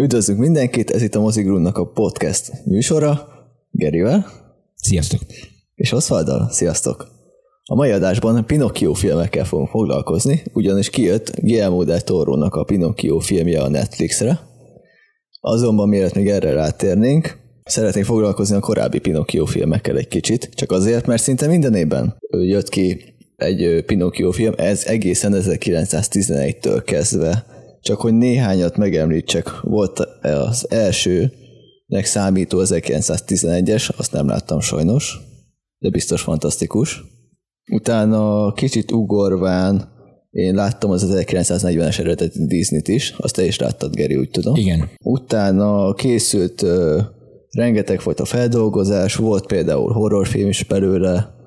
Üdvözlünk mindenkit, ez itt a Mozigrunnak a podcast műsora, Gerivel. Sziasztok! És Osvalddal, sziasztok! A mai adásban Pinocchio filmekkel fogunk foglalkozni, ugyanis kijött Guillermo del Toro-nak a Pinocchio filmje a Netflixre. Azonban mielőtt még erre rátérnénk, szeretnék foglalkozni a korábbi Pinocchio filmekkel egy kicsit, csak azért, mert szinte minden évben jött ki egy Pinocchio film, ez egészen 1911-től kezdve csak hogy néhányat megemlítsek, volt az elsőnek számító 1911-es, azt nem láttam sajnos, de biztos fantasztikus. Utána kicsit ugorván én láttam az 1940-es eredeti Disney-t is, azt te is láttad, Geri, úgy tudom. Igen. Utána készült uh, rengeteg a feldolgozás, volt például horrorfilm is belőle,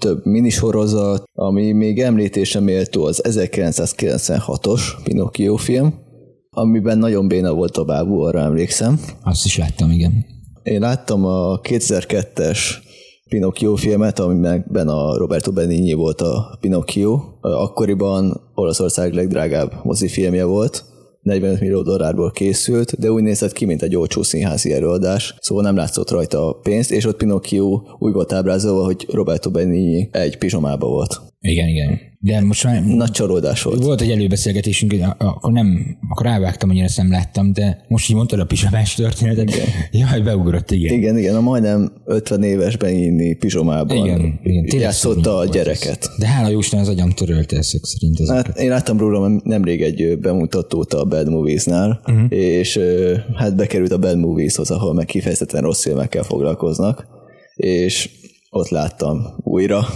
több minisorozat, ami még említése méltó az 1996-os Pinocchio film, amiben nagyon béna volt a bábú, arra emlékszem. Azt is láttam, igen. Én láttam a 2002-es Pinocchio filmet, amiben a Roberto Benigni volt a Pinocchio. Akkoriban Olaszország legdrágább mozifilmje volt, 45 millió dollárból készült, de úgy nézett ki, mint egy olcsó színházi előadás, szóval nem látszott rajta a pénzt, és ott Pinocchio úgy volt ábrázolva, hogy Roberto Benigni egy pizsomába volt. Igen, igen. De most már... Nagy csalódás volt. Volt egy előbeszélgetésünk, akkor nem, akkor rávágtam, hogy én ezt nem láttam, de most így mondtad a pizsamás történetet. Igen. Jaj, beugrott, igen. Igen, igen, a majdnem 50 évesben inni pizsomában igen, igen. játszotta a gyereket. Ez. De hála Jóisten az agyam törölte ezek szerint. Ezeket. Hát én láttam róla nemrég egy bemutatót a Bad Movies-nál, uh-huh. és hát bekerült a Bad Movies-hoz, ahol meg kifejezetten rossz filmekkel foglalkoznak, és ott láttam újra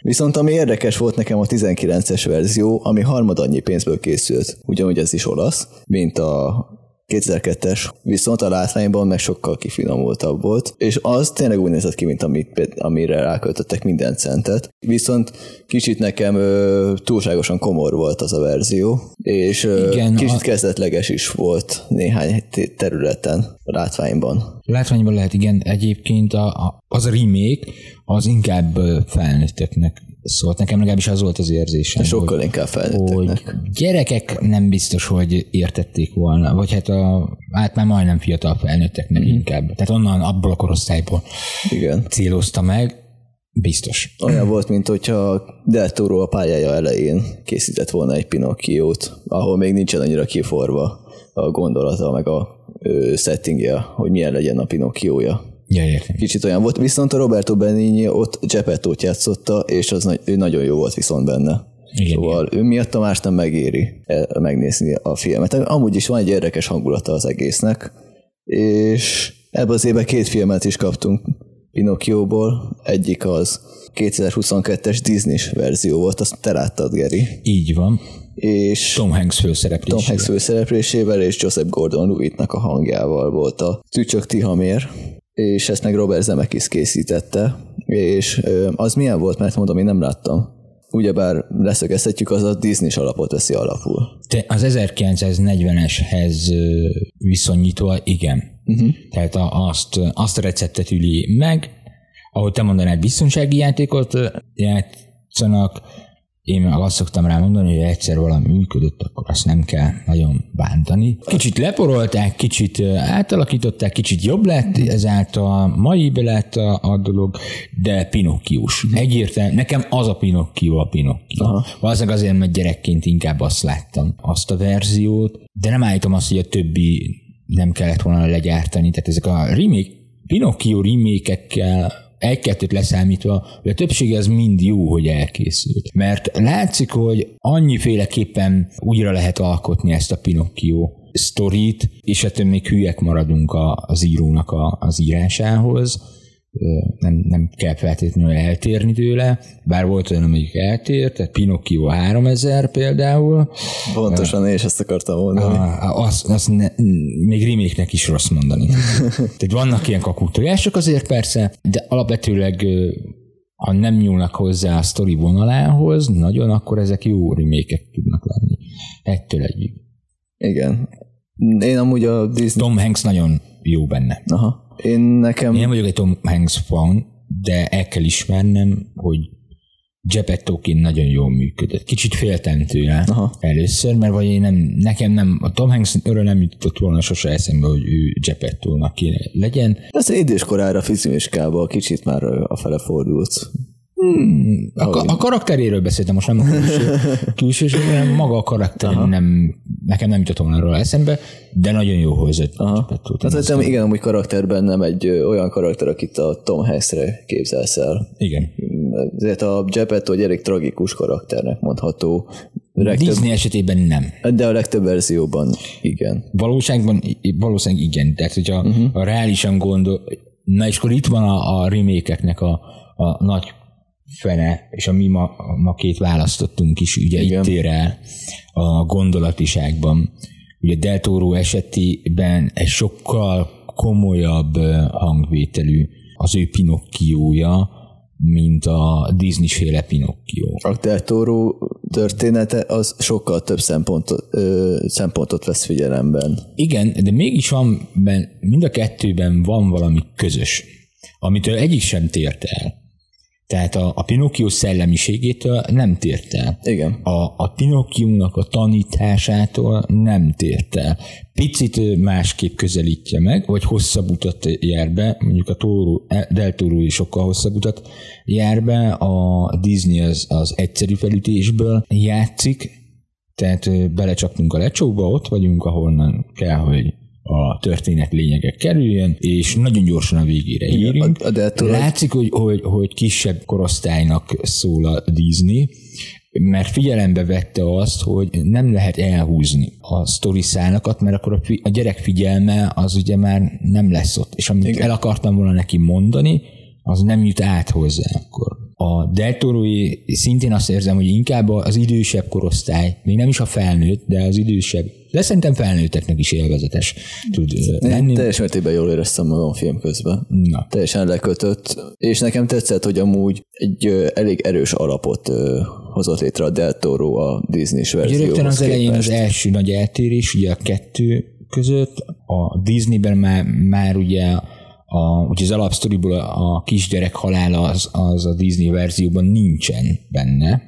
Viszont ami érdekes volt nekem a 19-es verzió, ami harmadannyi pénzből készült, ugyanúgy ez is olasz, mint a 2002-es, viszont a látványban meg sokkal kifinomultabb volt, és az tényleg úgy nézett ki, mint amit, amire ráköltöttek minden centet, viszont kicsit nekem ö, túlságosan komor volt az a verzió, és ö, Igen, kicsit a... kezdetleges is volt néhány területen a látványban. Látványban lehet, igen, egyébként a, a, az a remake, az inkább felnőtteknek szólt. Nekem legalábbis az volt az érzésem. Sokkal hogy, inkább. Hogy gyerekek nem biztos, hogy értették volna, vagy hát, a, hát már majdnem fiatal felnőtteknek mm. inkább. Tehát onnan abból a korosztályból Igen. célozta meg. Biztos. Olyan volt, mint hogyha Del Toro a pályája elején készített volna egy Pinocchiót, ahol még nincsen annyira kiforva a gondolata, meg a settingje, hogy milyen legyen a Pinocchiója. Ja, értem. Kicsit olyan volt, viszont a Roberto Benigni ott Geppettót játszotta, és az ő nagyon jó volt viszont benne. Igen, szóval igen. ő miatt a más nem megéri e, megnézni a filmet. Amúgy is van egy érdekes hangulata az egésznek, és ebben az évben két filmet is kaptunk Pinocchio-ból. Egyik az 2022-es Disney-s verzió volt, azt te láttad, Geri. Így van. És Tom Hanks főszereplésével. Tom Hanks főszereplésével és Joseph Gordon-Lewittnak a hangjával volt a Tücsök Tihamér és ezt meg Robert Zemeckis készítette, és az milyen volt, mert mondom, én nem láttam. Ugyebár leszögezhetjük, az a disney alapot veszi alapul. Te az 1940-eshez viszonyítva igen. Uh-huh. Tehát azt, azt a receptet üli meg, ahogy te mondanád, biztonsági játékot játszanak, én meg azt szoktam rá mondani, hogy egyszer valami működött, akkor azt nem kell nagyon bántani. Kicsit leporolták, kicsit átalakították, kicsit jobb lett, ezáltal mai lett a, a dolog, de Pinokkiós. Egyértelmű, nekem az a Pinokkió a Pinokkió. Valószínűleg azért, mert gyerekként inkább azt láttam, azt a verziót, de nem állítom azt, hogy a többi nem kellett volna legyártani, tehát ezek a remake, Pinocchio remake egy-kettőt leszámítva, hogy a többsége az mind jó, hogy elkészült. Mert látszik, hogy annyiféleképpen újra lehet alkotni ezt a Pinocchio sztorit, és ettől még hülyek maradunk az írónak a, az írásához, nem, nem kell feltétlenül eltérni tőle, bár volt olyan, amelyik eltért, tehát Pinocchio 3000 például. Pontosan, én is ezt akartam mondani. Azt az ne, még remake is rossz mondani. tehát vannak ilyen kakuktojások azért persze, de alapvetőleg ha nem nyúlnak hozzá a sztori vonalához, nagyon, akkor ezek jó remake tudnak lenni. Ettől egyik. Igen. Én amúgy a Disney... Tom Hanks nagyon jó benne. Aha. Én nekem... Én nem vagyok egy Tom Hanks fan, de el kell ismernem, hogy Geppettoként nagyon jól működött. Kicsit féltem tőle Aha. először, mert vagy én nem, nekem nem, a Tom Hanks örül nem jutott volna sose eszembe, hogy ő Geppettónak kéne legyen. Ez időskorára fizimiskába kicsit már a fele fordult. A, a karakteréről beszéltem, most nem a külső, külsős, hanem maga a karakter nem, nekem nem jutott volna róla eszembe, de nagyon jó hozott. Hát szerintem igen, amúgy karakterben nem egy ö, olyan karakter, akit a Tom Hanksre képzelsz el. Igen. Ezért a Geppetto egy elég tragikus karakternek mondható. Legtöbb, Disney esetében nem. de a legtöbb verzióban igen. Valóságban, valószínűleg igen. Tehát, hogyha uh-huh. a reálisan gondol, na és akkor itt van a, a remékeknek a, a nagy fene, és a mi ma, ma két választottunk is, ugye Igen. itt ér el a gondolatiságban. Ugye Del Toro esetében egy sokkal komolyabb hangvételű az ő Pinocchiója, mint a Disney-féle Pinocchio. A Del Toro története az sokkal több szempontot, ö, szempontot vesz figyelemben. Igen, de mégis van, ben, mind a kettőben van valami közös, amitől egyik sem tért el. Tehát a, a Pinocchio szellemiségétől nem tért el. Igen. A, a Pinocchio-nak a tanításától nem tért el. Picit másképp közelítje meg, vagy hosszabb utat jár be, mondjuk a Toro, Del Toro is sokkal hosszabb utat jár be, a Disney az, az egyszerű felütésből játszik, tehát belecsaptunk a lecsóba, ott vagyunk, ahonnan kell, hogy a történet lényege kerüljön, és nagyon gyorsan a végére érünk. Látszik, hogy, hogy, hogy kisebb korosztálynak szól a Disney, mert figyelembe vette azt, hogy nem lehet elhúzni a sztori szálakat, mert akkor a, fi- a gyerek figyelme az ugye már nem lesz ott. És amit Igen. el akartam volna neki mondani, az nem jut át hozzá akkor. A deltorói szintén azt érzem, hogy inkább az idősebb korosztály, még nem is a felnőtt, de az idősebb, de szerintem felnőtteknek is élvezetes tud ö, lenni. Én teljes mértékben jól éreztem magam a film közben. Na, Teljesen lekötött, és nekem tetszett, hogy amúgy egy elég erős alapot hozott létre a Del Toro a Disney-s verzióhoz rögtön az elején az képest. első nagy eltérés, ugye a kettő között, a Disneyben már, már ugye a, ugye az alapsztoriból a, a kisgyerek halála az, az a Disney verzióban nincsen benne,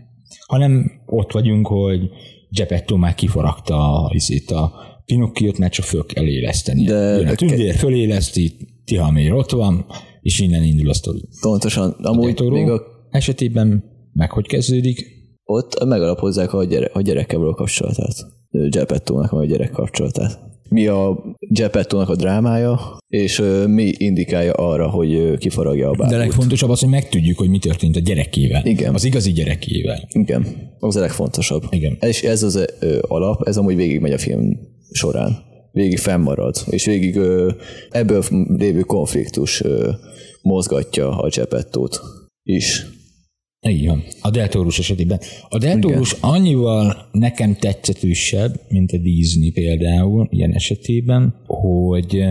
hanem ott vagyunk, hogy Geppetto már kifaragta a, izét, a Pinocchiót, mert csak föl kell éleszteni. De- Jön a tündér föléleszti, Tihamér ott van, és innen indul a sztori. Pontosan, amúgy Toro még a, esetében meg hogy kezdődik? ott megalapozzák a, gyere, a gyerekkel való kapcsolatát. Geppettónak a gyerek kapcsolatát. Mi a Geppettónak a drámája, és mi indikálja arra, hogy kifaragja a De bábút. legfontosabb az, hogy megtudjuk, hogy mi történt a gyerekével. Igen. Az igazi gyerekével. Igen, az a legfontosabb. Igen. És ez az alap, ez amúgy végigmegy a film során. Végig fennmarad, és végig ebből lévő konfliktus mozgatja a Geppettót is. Így van. A Deltorus esetében. A Deltorus annyival nekem tetszetősebb, mint a Disney például ilyen esetében, hogy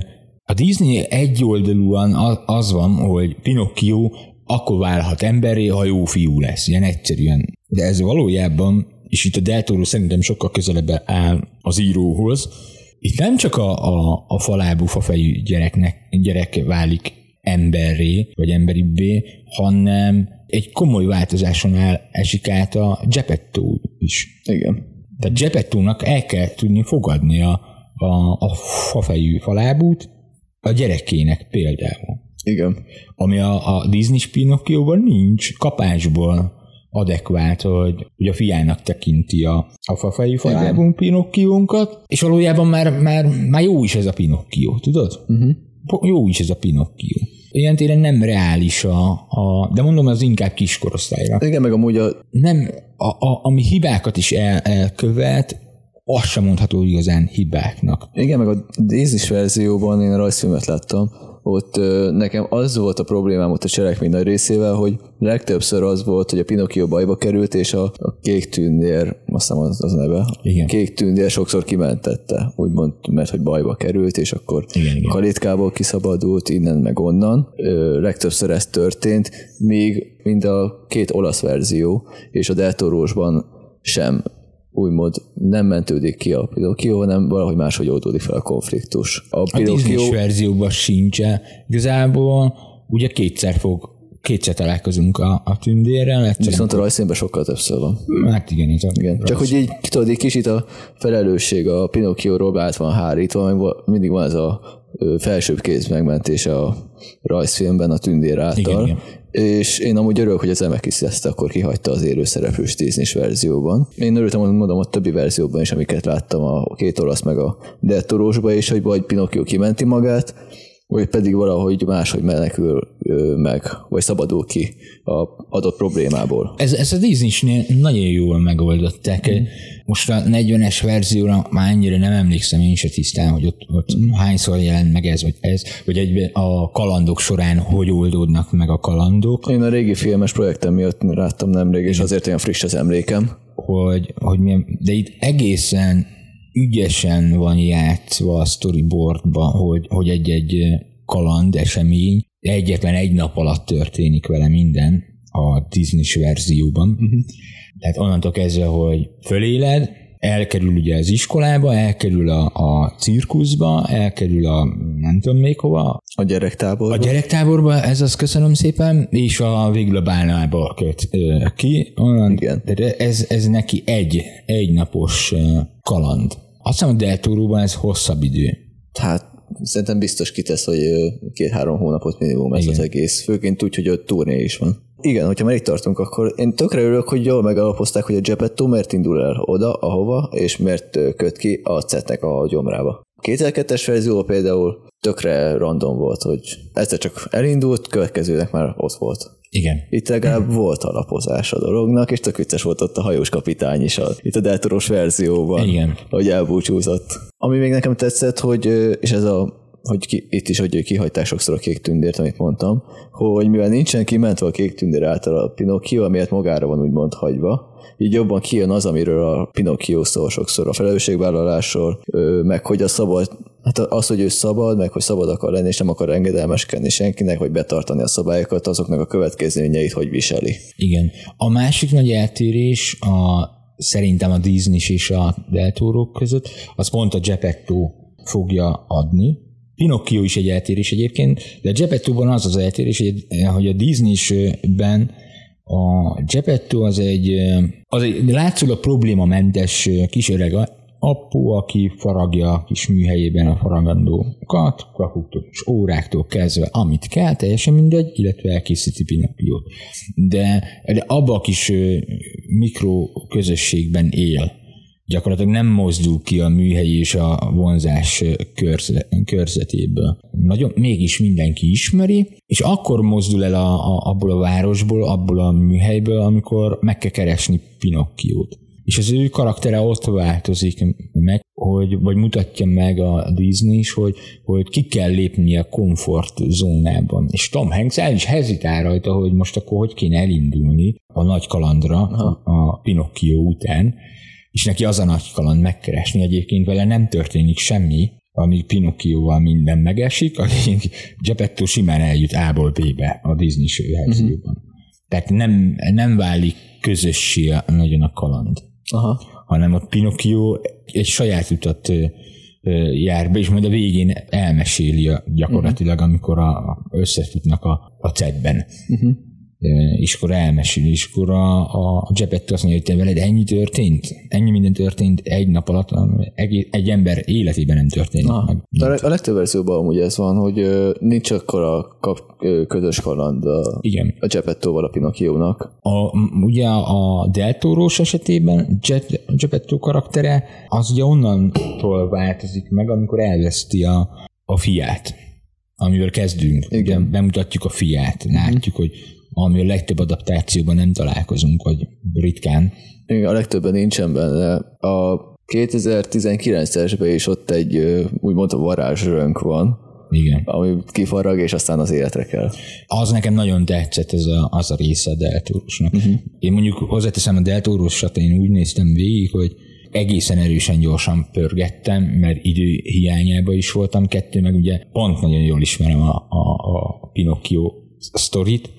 a Disney egyoldalúan az van, hogy Pinocchio akkor válhat emberré, ha jó fiú lesz. Ilyen egyszerűen. De ez valójában, és itt a Deltorus szerintem sokkal közelebb áll az íróhoz, itt nem csak a, a, a falábú, fafejű gyereknek, gyerek válik emberré, vagy emberibbé, hanem egy komoly változáson áll, esik át a Geppetto is. Igen. Tehát Geppettónak el kell tudni fogadni a, a, fafejű falábút a gyerekének például. Igen. Ami a, a Disney Pinocchioban nincs, kapásból adekvát, hogy, hogy a fiának tekinti a, a fafejű falábú Pinocchionkat, és valójában már, már, már jó is ez a Pinocchio, tudod? Uh-huh. Jó is ez a Pinocchio. Ilyen téren nem reális a, a de mondom, az inkább kiskorosztályra Igen, meg amúgy a, nem, a, a, ami hibákat is el, elkövet, azt sem mondható igazán hibáknak. igen, meg a Disney verzióban én a rajzfilmet láttam, ott ö, nekem az volt a problémám ott a cselekmény nagy részével, hogy legtöbbször az volt, hogy a Pinocchio bajba került, és a, a kék tündér, azt hiszem az, az neve, Igen. kék tündér sokszor kimentette, úgymond, mert hogy bajba került, és akkor Igen, igen. kalitkából kiszabadult innen meg onnan. Ö, legtöbbször ez történt, míg mind a két olasz verzió és a Deltorósban sem úgymond nem mentődik ki a Pinocchio, hanem valahogy máshogy oldódik fel a konfliktus. A A Disney verzióban sincs Igazából ugye kétszer fog kétszer találkozunk a, a tündérrel. egyszer- Viszont a rajzfilmben sokkal többször van. Hát igen, a Igen. Csak hogy így, tudod, egy kicsit a felelősség a Pinocchio-ról át van hárítva, meg mindig van ez a felsőbb kéz megmentése a rajzfilmben a tündér által. Igen, És én amúgy örülök, hogy az Emekis ezt akkor kihagyta az élőszereplős disney verzióban. Én örültem, mondom, a többi verzióban is, amiket láttam, a két olasz meg a Deltorósban is, hogy vagy Pinocchio kimenti magát, vagy pedig valahogy máshogy menekül meg, vagy szabadul ki a adott problémából. Ez, ez a Disney-snél nagyon jól megoldották. Mm. Most a 40-es verzióra már ennyire nem emlékszem én se tisztán, hogy ott, ott hányszor jelent meg ez, vagy ez, vagy egyben a kalandok során hogy oldódnak meg a kalandok, Én a régi filmes projektem miatt láttam nemrég, és azért olyan friss az emlékem. hogy, hogy milyen, de itt egészen ügyesen van játszva a storyboardba, hogy, hogy egy-egy kaland esemény egyetlen egy nap alatt történik vele minden a Disney verzióban. Uh-huh. Tehát onnantól kezdve, hogy föléled, elkerül ugye az iskolába, elkerül a, a cirkuszba, elkerül a nem tudom még hova, A gyerektáborban. a gyerektáborba, ez az köszönöm szépen, és a végül a bálnába köt ö, ki. Onnan, Igen. Tehát ez, ez neki egy, egy napos kaland. Azt hiszem, a Deltóróban ez hosszabb idő. Hát szerintem biztos kitesz, hogy két-három hónapot minimum ez Igen. az egész. Főként úgy, hogy ott turné is van. Igen, hogyha már itt tartunk, akkor én tökre örülök, hogy jól megalapozták, hogy a Geppetto miért indul el oda, ahova, és miért köt ki a cetnek a gyomrába. A 2002-es verzió például tökre random volt, hogy egyszer csak elindult, következőnek már ott volt. Igen. Itt legalább volt alapozás a dolognak, és tök vicces volt ott a hajós kapitány is, a, itt a deltoros verzióban, Igen. hogy elbúcsúzott. Ami még nekem tetszett, hogy, és ez a hogy ki, itt is, hogy kihagyták sokszor a kék tündért, amit mondtam, hogy mivel nincsen kimentve a kék tündér által a Pinocchio, amiért magára van úgymond hagyva, így jobban kijön az, amiről a Pinocchio szól sokszor, a felelősségvállalásról, meg hogy a szabad, hát az, hogy ő szabad, meg hogy szabad akar lenni, és nem akar engedelmeskedni senkinek, vagy betartani a szabályokat, azoknak a következményeit hogy viseli. Igen. A másik nagy eltérés a, szerintem a Disney és a Deltórók között, az pont a Geppetto fogja adni. Pinocchio is egy eltérés egyébként, de Geppettóban az az eltérés, hogy- hogy a Disney-ben a Geppetto az egy, az egy látszólag problémamentes kis apu, aki faragja a kis műhelyében a faragandókat, kapuktól és óráktól kezdve, amit kell, teljesen mindegy, illetve elkészíti Pinocchiót. De, de abba a kis ö, mikro közösségben él. Gyakorlatilag nem mozdul ki a műhelyi és a vonzás körze, körzetéből. Nagyon, mégis mindenki ismeri, és akkor mozdul el a, a, abból a városból, abból a műhelyből, amikor meg kell keresni Pinocchiót és az ő karaktere ott változik meg, hogy, vagy mutatja meg a Disney is, hogy, hogy ki kell lépni a komfort zónában. És Tom Hanks el is hezitál rajta, hogy most akkor hogy kéne elindulni a nagy kalandra Aha. a Pinocchio után, és neki az a nagy kaland megkeresni. Egyébként vele nem történik semmi, amíg Pinocchioval minden megesik, addig Geppetto simán eljut A-ból B-be a Disney verzióban. Uh-huh. Tehát nem, nem válik közössé nagyon a kaland Aha. hanem a Pinocchio egy saját utat jár be, és majd a végén elmeséli a, gyakorlatilag, amikor a, a, összefutnak a, a cetben. Uh-huh. És akkor elmeséli, és akkor a, a Geppetto azt mondja, hogy te veled ennyi történt, ennyi minden történt egy nap alatt, egy, egy ember életében nem történik Ah, meg. a a legtöbb verzióban amúgy ez van, hogy nincs akkor a kap, közös kaland a, Igen. a Geppettóval a Pinocchio-nak. A, ugye a Deltoros esetében Jet, Geppetto karaktere az ugye onnantól változik meg, amikor elveszti a, a fiát, amivel kezdünk. Igen. Ugye bemutatjuk a fiát, látjuk, hogy ami a legtöbb adaptációban nem találkozunk, vagy ritkán. Igen, a legtöbben nincsen benne. A 2019-esben is ott egy úgymond varázsrönk van, Igen. ami kifarag, és aztán az életre kell. Az nekem nagyon tetszett, az a, az a része a Deltorosnak. Uh-huh. Én mondjuk hozzáteszem a Deltorosat, én úgy néztem végig, hogy egészen erősen gyorsan pörgettem, mert idő hiányában is voltam. Kettő, meg ugye pont nagyon jól ismerem a, a, a Pinocchio sztorit,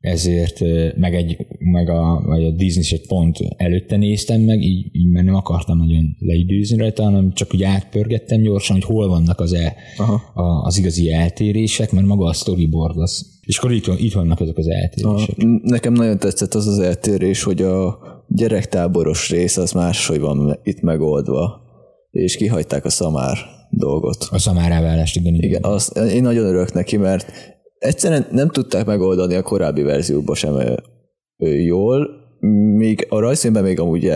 ezért meg, egy, meg a, vagy a Disney egy pont előtte néztem meg, így, így mert nem akartam nagyon leidőzni rajta, hanem csak úgy átpörgettem gyorsan, hogy hol vannak az, el, Aha. a, az igazi eltérések, mert maga a storyboard az És akkor itt, itt vannak ezek az eltérések. A, nekem nagyon tetszett az az eltérés, hogy a gyerektáboros rész az máshogy van itt megoldva, és kihagyták a szamár dolgot. A szamárávállást, igen. Igen, az, én nagyon örülök neki, mert egyszerűen nem tudták megoldani a korábbi verzióban sem jól, még a rajzfilmben még amúgy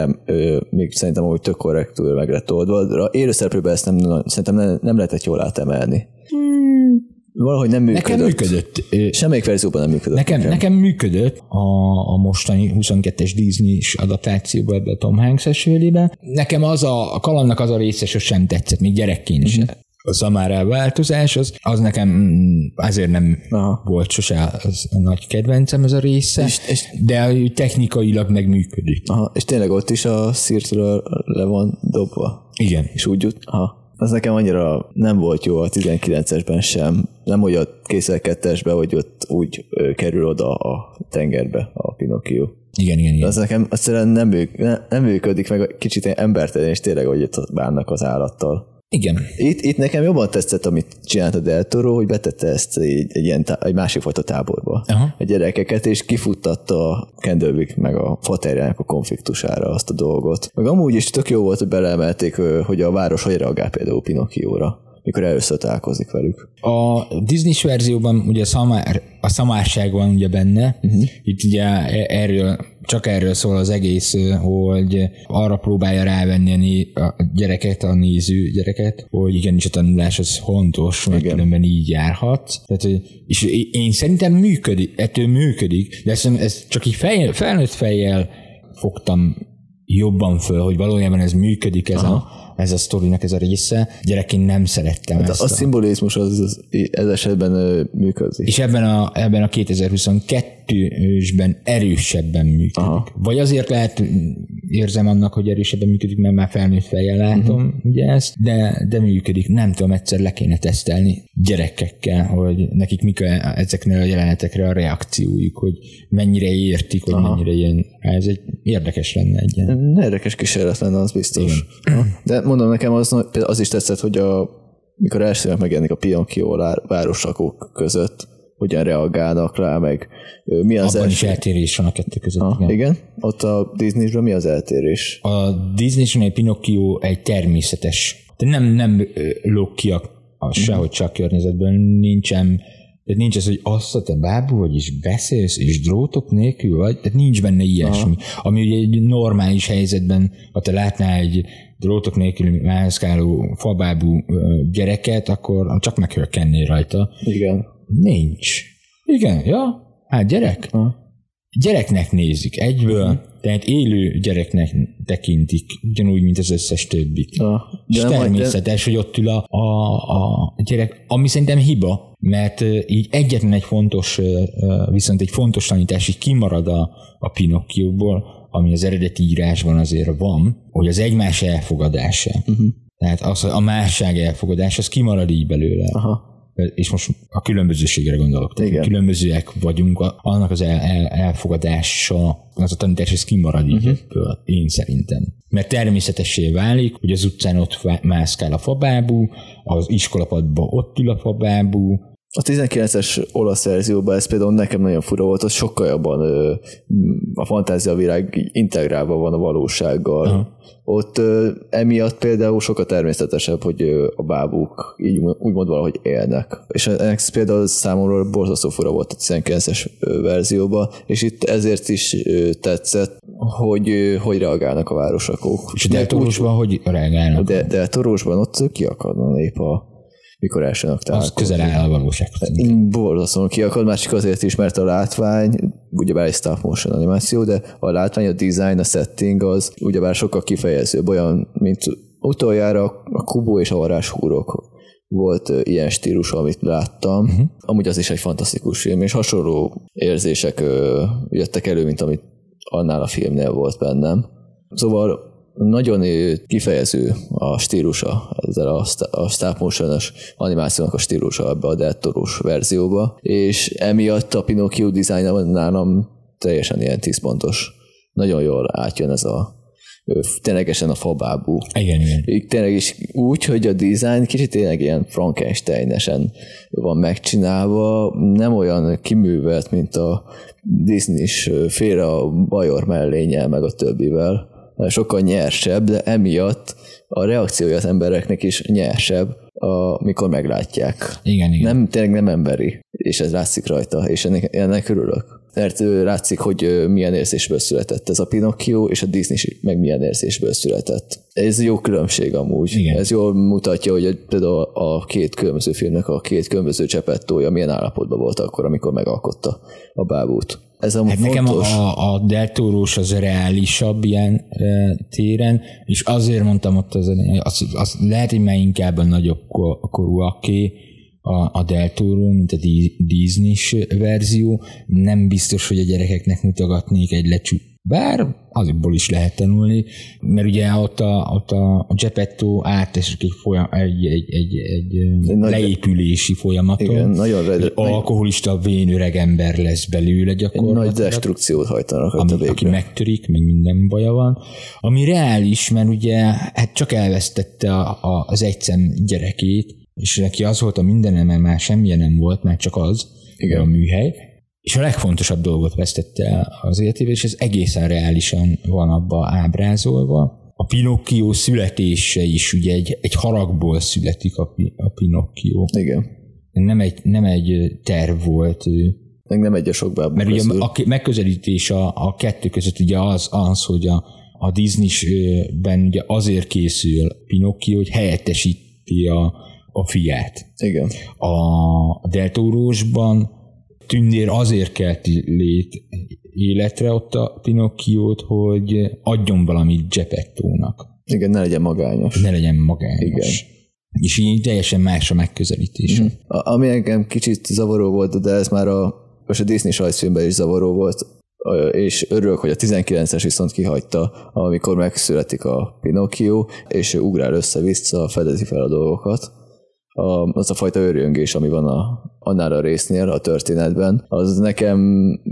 még szerintem amúgy tök korrektül meg lett oldva, élőszereplőben ezt nem, szerintem nem, nem lehetett jól átemelni. Hmm. Valahogy nem működött. Nekem működött. Semmelyik verzióban nem működött. Nekem, nekem. nekem működött a, a mostani 22-es Disney-s adaptációban ebbe a Tom Hanks-es Nekem az a, a kalannak az a része sosem tetszett, még gyerekként is. Mm-hmm a Samara változás, az, az nekem mm, azért nem Aha. volt sose az a nagy kedvencem ez a része, és, és, de technikailag meg működik. Aha, és tényleg ott is a szírtől le van dobva. Igen. És úgy jut, aha. Az nekem annyira nem volt jó a 19-esben sem. Nem hogy a készel kettesben, hogy ott úgy kerül oda a tengerbe a Pinocchio. Igen, igen, igen. az nekem egyszerűen nem, műk, nem működik, meg kicsit embertelen, és tényleg, hogy itt bánnak az állattal. Igen. Itt, itt nekem jobban tetszett, amit csinált a Toro, hogy betette ezt egy, egy, ilyen tá- egy másik fajta táborba. Aha. A gyerekeket, és kifuttatta a Kendallwick meg a faterjának a konfliktusára azt a dolgot. Meg amúgy is tök jó volt, hogy beleemelték, hogy a város hogy reagál például Pinocchio-ra mikor először találkozik velük. A Disney-s verzióban ugye a, szamár, a szamárság van ugye benne, uh-huh. itt ugye erről, csak erről szól az egész, hogy arra próbálja rávenni a gyereket, a néző gyereket, hogy igenis a tanulás az fontos, mert különben így járhat. Tehát, és én szerintem működik, ettől működik, de ezt, ezt csak így fejjel, felnőtt fejjel fogtam jobban föl, hogy valójában ez működik ez Aha. a ez a sztorinak ez a része. Gyerekként nem szerettem hát ezt. A, a szimbolizmus az, az ez esetben működik. És ebben a, ebben a 2022-ben erősebben működik. Aha. Vagy azért lehet, érzem annak, hogy erősebben működik, mert már felnőtt fejjel látom uh-huh. ugye ezt, de, de működik. Nem tudom, egyszer le kéne tesztelni gyerekekkel, hogy nekik mik a, ezeknél a jelenetekre a reakciójuk, hogy mennyire értik, hogy Aha. mennyire ilyen, ez egy érdekes lenne egy ilyen. Érdekes kísérlet lenne, az biztos. Igen. De mondom, nekem az, az is tetszett, hogy a, mikor elsőnek megjelenik a Pinocchio városlakók között, hogyan reagálnak rá, meg mi az Abban első... is eltérés van a kettő között. Ha, igen. igen. Ott a disney mi az eltérés? A Disney-ben Pinocchio egy természetes, de nem, nem lók ki a, a mhm. sehogy csak környezetben, nincsen tehát nincs ez, hogy azt a te bábú vagy, és beszélsz, és drótok nélkül vagy, tehát nincs benne ilyesmi. Aha. Ami ugye egy normális helyzetben, ha te látnál egy drótok nélkül mászkáló fabábú gyereket, akkor csak meghörkennél rajta. Igen. Nincs. Igen, ja? Hát gyerek? Ha. Gyereknek nézik egyből, uh-huh. Tehát élő gyereknek tekintik, ugyanúgy, mint az összes többit. Ha. És természetes, de... hogy ott ül a, a, a gyerek, ami szerintem hiba, mert így egyetlen egy fontos, viszont egy fontos tanítás így kimarad a, a Pinocchio-ból, ami az eredeti írásban azért van, hogy az egymás elfogadása. Uh-huh. Tehát az, a másság elfogadása, az kimarad így belőle. Aha és most a különbözőségre gondolok. Igen. Különbözőek vagyunk, annak az el, el, elfogadása, az a tanítás, ez kimarad uh-huh. én szerintem. Mert természetessé válik, hogy az utcán ott mászkál a fabábú, az iskolapadban ott ül a fabábú, a 19-es olasz verzióban ez például nekem nagyon fura volt, az sokkal jobban ö, a fantáziavilág integrálva van a valósággal. Uh-huh. Ott emiatt például sokkal természetesebb, hogy a bábuk így úgymond valahogy élnek. És ez például számomra borzasztó fura volt a 19-es verzióban, és itt ezért is tetszett, hogy hogy reagálnak a városakók. És a Deltorosban hogy reagálnak? De, de Torosban ott kiakadna épp a mikor elsőnek találkozni. Az közel áll a valósághoz. Borzasztóan kiakad, másik azért is, mert a látvány, ugyebár egy stop motion animáció, de a látvány, a design, a setting az ugyebár sokkal kifejezőbb, olyan, mint utoljára a Kubo és a varázshúrok volt ilyen stílus, amit láttam. Uh-huh. Amúgy az is egy fantasztikus film, és hasonló érzések jöttek elő, mint amit annál a filmnél volt bennem. Szóval nagyon kifejező a stílusa, ezzel a, a stop motion animációnak a stílusa ebbe a Deltoros verzióba, és emiatt a Pinocchio dizájn nálam teljesen ilyen 10 pontos. Nagyon jól átjön ez a ténylegesen a fabábú. Igen, igen. Tényleg is úgy, hogy a design kicsit tényleg ilyen Frankensteinesen van megcsinálva, nem olyan kiművelt, mint a Disney-s félre a bajor mellényel, meg a többivel. Sokkal nyersebb, de emiatt a reakciója az embereknek is nyersebb, amikor meglátják. Igen, igen. Nem, tényleg nem emberi, és ez látszik rajta, és ennek, ennek örülök. Mert látszik, hogy milyen érzésből született ez a Pinocchio, és a Disney is meg milyen érzésből született. Ez jó különbség amúgy. Igen. Ez jól mutatja, hogy például a két különböző filmnek a két különböző csepettója milyen állapotban volt akkor, amikor megalkotta a bábút. Ez a Hát nekem fontos. a, a deltórós az reálisabb ilyen e, téren, és azért mondtam ott az, az, az lehet, hogy már inkább a nagyobb ko- korúaké a, a deltóró, mint a Di- Disney-s verzió. Nem biztos, hogy a gyerekeknek mutogatnék egy lecsú. Bár azokból is lehet tanulni, mert ugye ott a, ott a Geppetto átesik egy, folyam, egy, egy, egy, egy, nagy- leépülési folyamaton. Igen, nagyon red- egy alkoholista, vén öreg ember lesz belőle Nagy gyakorlatilag destrukciót hajtanak a ami, aki megtörik, meg minden baja van. Ami reális, mert ugye hát csak elvesztette a, a, az egyszem gyerekét, és neki az volt a mindenem, mert már semmilyen nem volt, már csak az, Igen. a műhely, és a legfontosabb dolgot vesztette el az életébe, és ez egészen reálisan van abba ábrázolva. A Pinocchio születése is ugye egy, egy haragból születik a, a Pinocchio. Igen. Nem egy, nem egy terv volt, ő Meg nem egy a sok mert ugye közül. a ke- megközelítés a, a kettő között ugye az, az hogy a, a Disney-ben ugye azért készül Pinocchio, hogy helyettesíti a, a fiát. Igen. A Deltórósban tündér azért kelt lét életre ott a Pinocchiót, hogy adjon valamit Geppettónak. Igen, ne legyen magányos. Ne legyen magányos. Igen. És így teljesen más a megközelítés. Mm. Ami engem kicsit zavaró volt, de ez már a, most a Disney rajzfilmben is zavaró volt, és örülök, hogy a 19-es viszont kihagyta, amikor megszületik a Pinocchio, és ő ugrál össze-vissza, fedezi fel a dolgokat. A, az a fajta örjöngés, ami van a, annál a résznél, a történetben, az nekem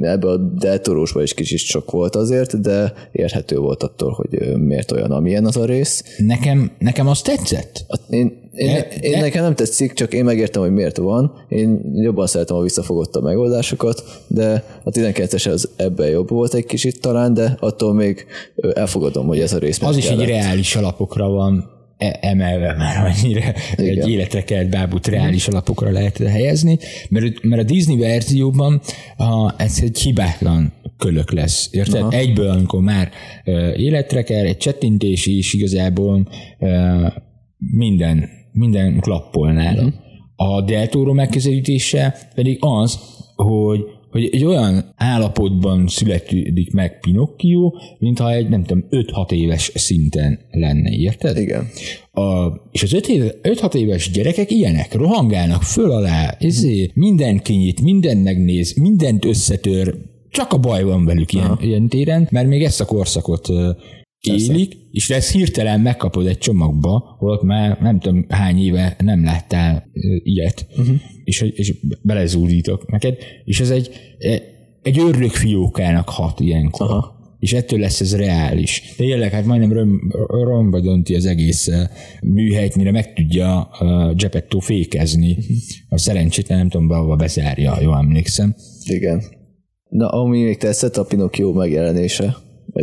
ebbe a deltorósban is kicsit sok volt azért, de érthető volt attól, hogy miért olyan, amilyen az a rész. Nekem, nekem az tetszett. Én, én, De- én de- nekem nem tetszik, csak én megértem, hogy miért van. Én jobban szeretem a visszafogottabb megoldásokat, de a 19-es az ebben jobb volt egy kicsit talán, de attól még elfogadom, hogy ez a rész Az is egy reális alapokra van emelve már annyira Igen. egy életre kelt bábút reális alapokra lehet helyezni, mert, mert a Disney verzióban a, ez egy hibátlan kölök lesz. Érted? Aha. Egyből, amikor már uh, életre kell, egy csettintés is igazából uh, minden, minden klappol nála. Uh-huh. A Del Toro megközelítése pedig az, hogy hogy egy olyan állapotban születik meg Pinocchio, mintha egy, nem tudom, 5-6 éves szinten lenne, érted? Igen. A, és az 5-6 éves gyerekek ilyenek, rohangálnak föl alá, ezért minden kinyit, mindent megnéz, mindent összetör, csak a baj van velük ilyen, ilyen téren, mert még ezt a korszakot élik, és ezt hirtelen megkapod egy csomagba, holott már nem tudom hány éve nem láttál ilyet, uh-huh. És, és belezúdítok neked, és ez egy, egy örlök fiókának hat ilyenkor. Aha. És ettől lesz ez reális. Tényleg, hát majdnem rom, romba dönti az egész uh, műhelyt, mire meg tudja uh, Geppetto fékezni. A szerencsétlen nem tudom, behova bezárja, jól emlékszem. Igen. Na, ami még tetszett, a Pinocchio megjelenése.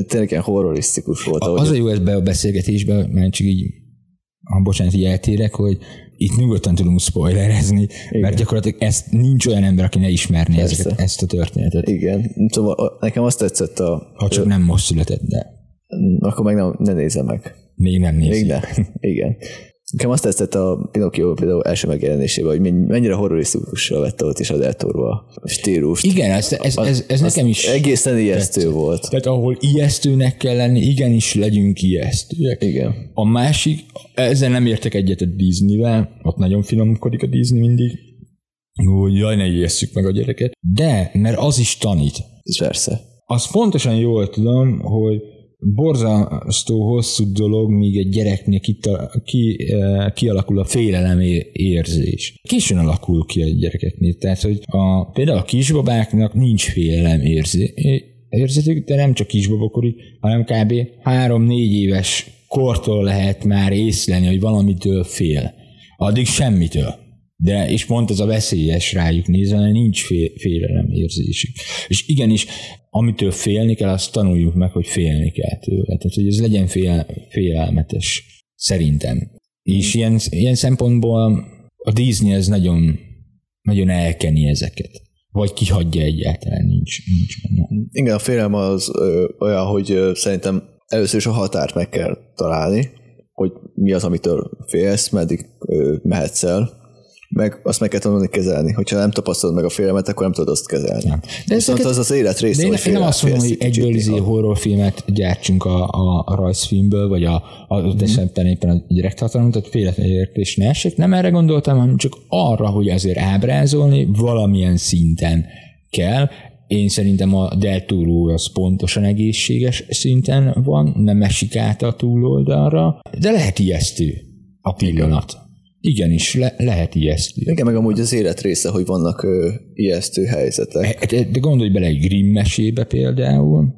Tényleg ilyen horrorisztikus volt. ahogy Az a jó ebbe a beszélgetésbe, mert csak így, ha bocsánat, így eltérek, hogy itt nyugodtan tudunk spoilerezni, Igen. mert gyakorlatilag ezt nincs olyan ember, aki ne ismerné Persze. ezeket, ezt a történetet. Igen. Szóval nekem azt tetszett a... Ha csak nem most született, de Akkor meg nem, ne nézze meg. még nem nézi. Még ne. Igen. Nekem azt tetszett a Pinocchio például első megjelenésében, hogy men- mennyire horrorisztikusra vette ott is a Del Toro a stílust. Igen, ez, ez, ez, ez nekem is Egészen ijesztő volt. Tehát ahol ijesztőnek kell lenni, igenis legyünk ijesztőek. Igen. A másik, ezzel nem értek egyet a Disney-vel, ott nagyon finomkodik a Disney mindig, hogy jaj, ne ijesszük meg a gyereket. De, mert az is tanít. Ez persze. Azt pontosan jól tudom, hogy borzasztó hosszú dolog, míg egy gyereknél kita, ki, eh, kialakul a félelem érzés. Későn alakul ki a gyerekeknél. Tehát, hogy a, például a kisbabáknak nincs félelem érzé, érzetük, de nem csak kisbabakorig, hanem kb. három-négy éves kortól lehet már észlelni, hogy valamitől fél. Addig semmitől. De, és pont ez a veszélyes rájuk nézve, nincs fél, félelem érzésük. És igenis, amitől félni kell, azt tanuljuk meg, hogy félni kell tőle. Tehát, hogy ez legyen fél, félelmetes, szerintem. És ilyen, ilyen szempontból a Disney ez nagyon, nagyon elkeni ezeket. Vagy kihagyja egyáltalán, nincs, nincs benne. Igen, a félelem az ö, olyan, hogy ö, szerintem először is a határt meg kell találni, hogy mi az, amitől félsz, meddig ö, mehetsz el, meg azt meg kell tanulni kezelni. Hogyha nem tapasztalod meg a félelmet, akkor nem tudod azt kezelni. Nem. De Viszont az az élet része, De én, nem azt mondom, hogy egyből izé horrorfilmet gyártsunk a, a, a rajzfilmből, vagy a, a mm. esetben éppen a gyerektartalom, tehát féletlenértés ne essék. Nem erre gondoltam, hanem csak arra, hogy azért ábrázolni valamilyen szinten kell. Én szerintem a Del Toro az pontosan egészséges szinten van, nem esik át a túloldalra, de lehet ijesztő a pillanat. Igenis, le, lehet ijesztő. Igen, meg amúgy az élet része, hogy vannak ö, ijesztő helyzetek. De, de gondolj bele egy Grimm mesébe például,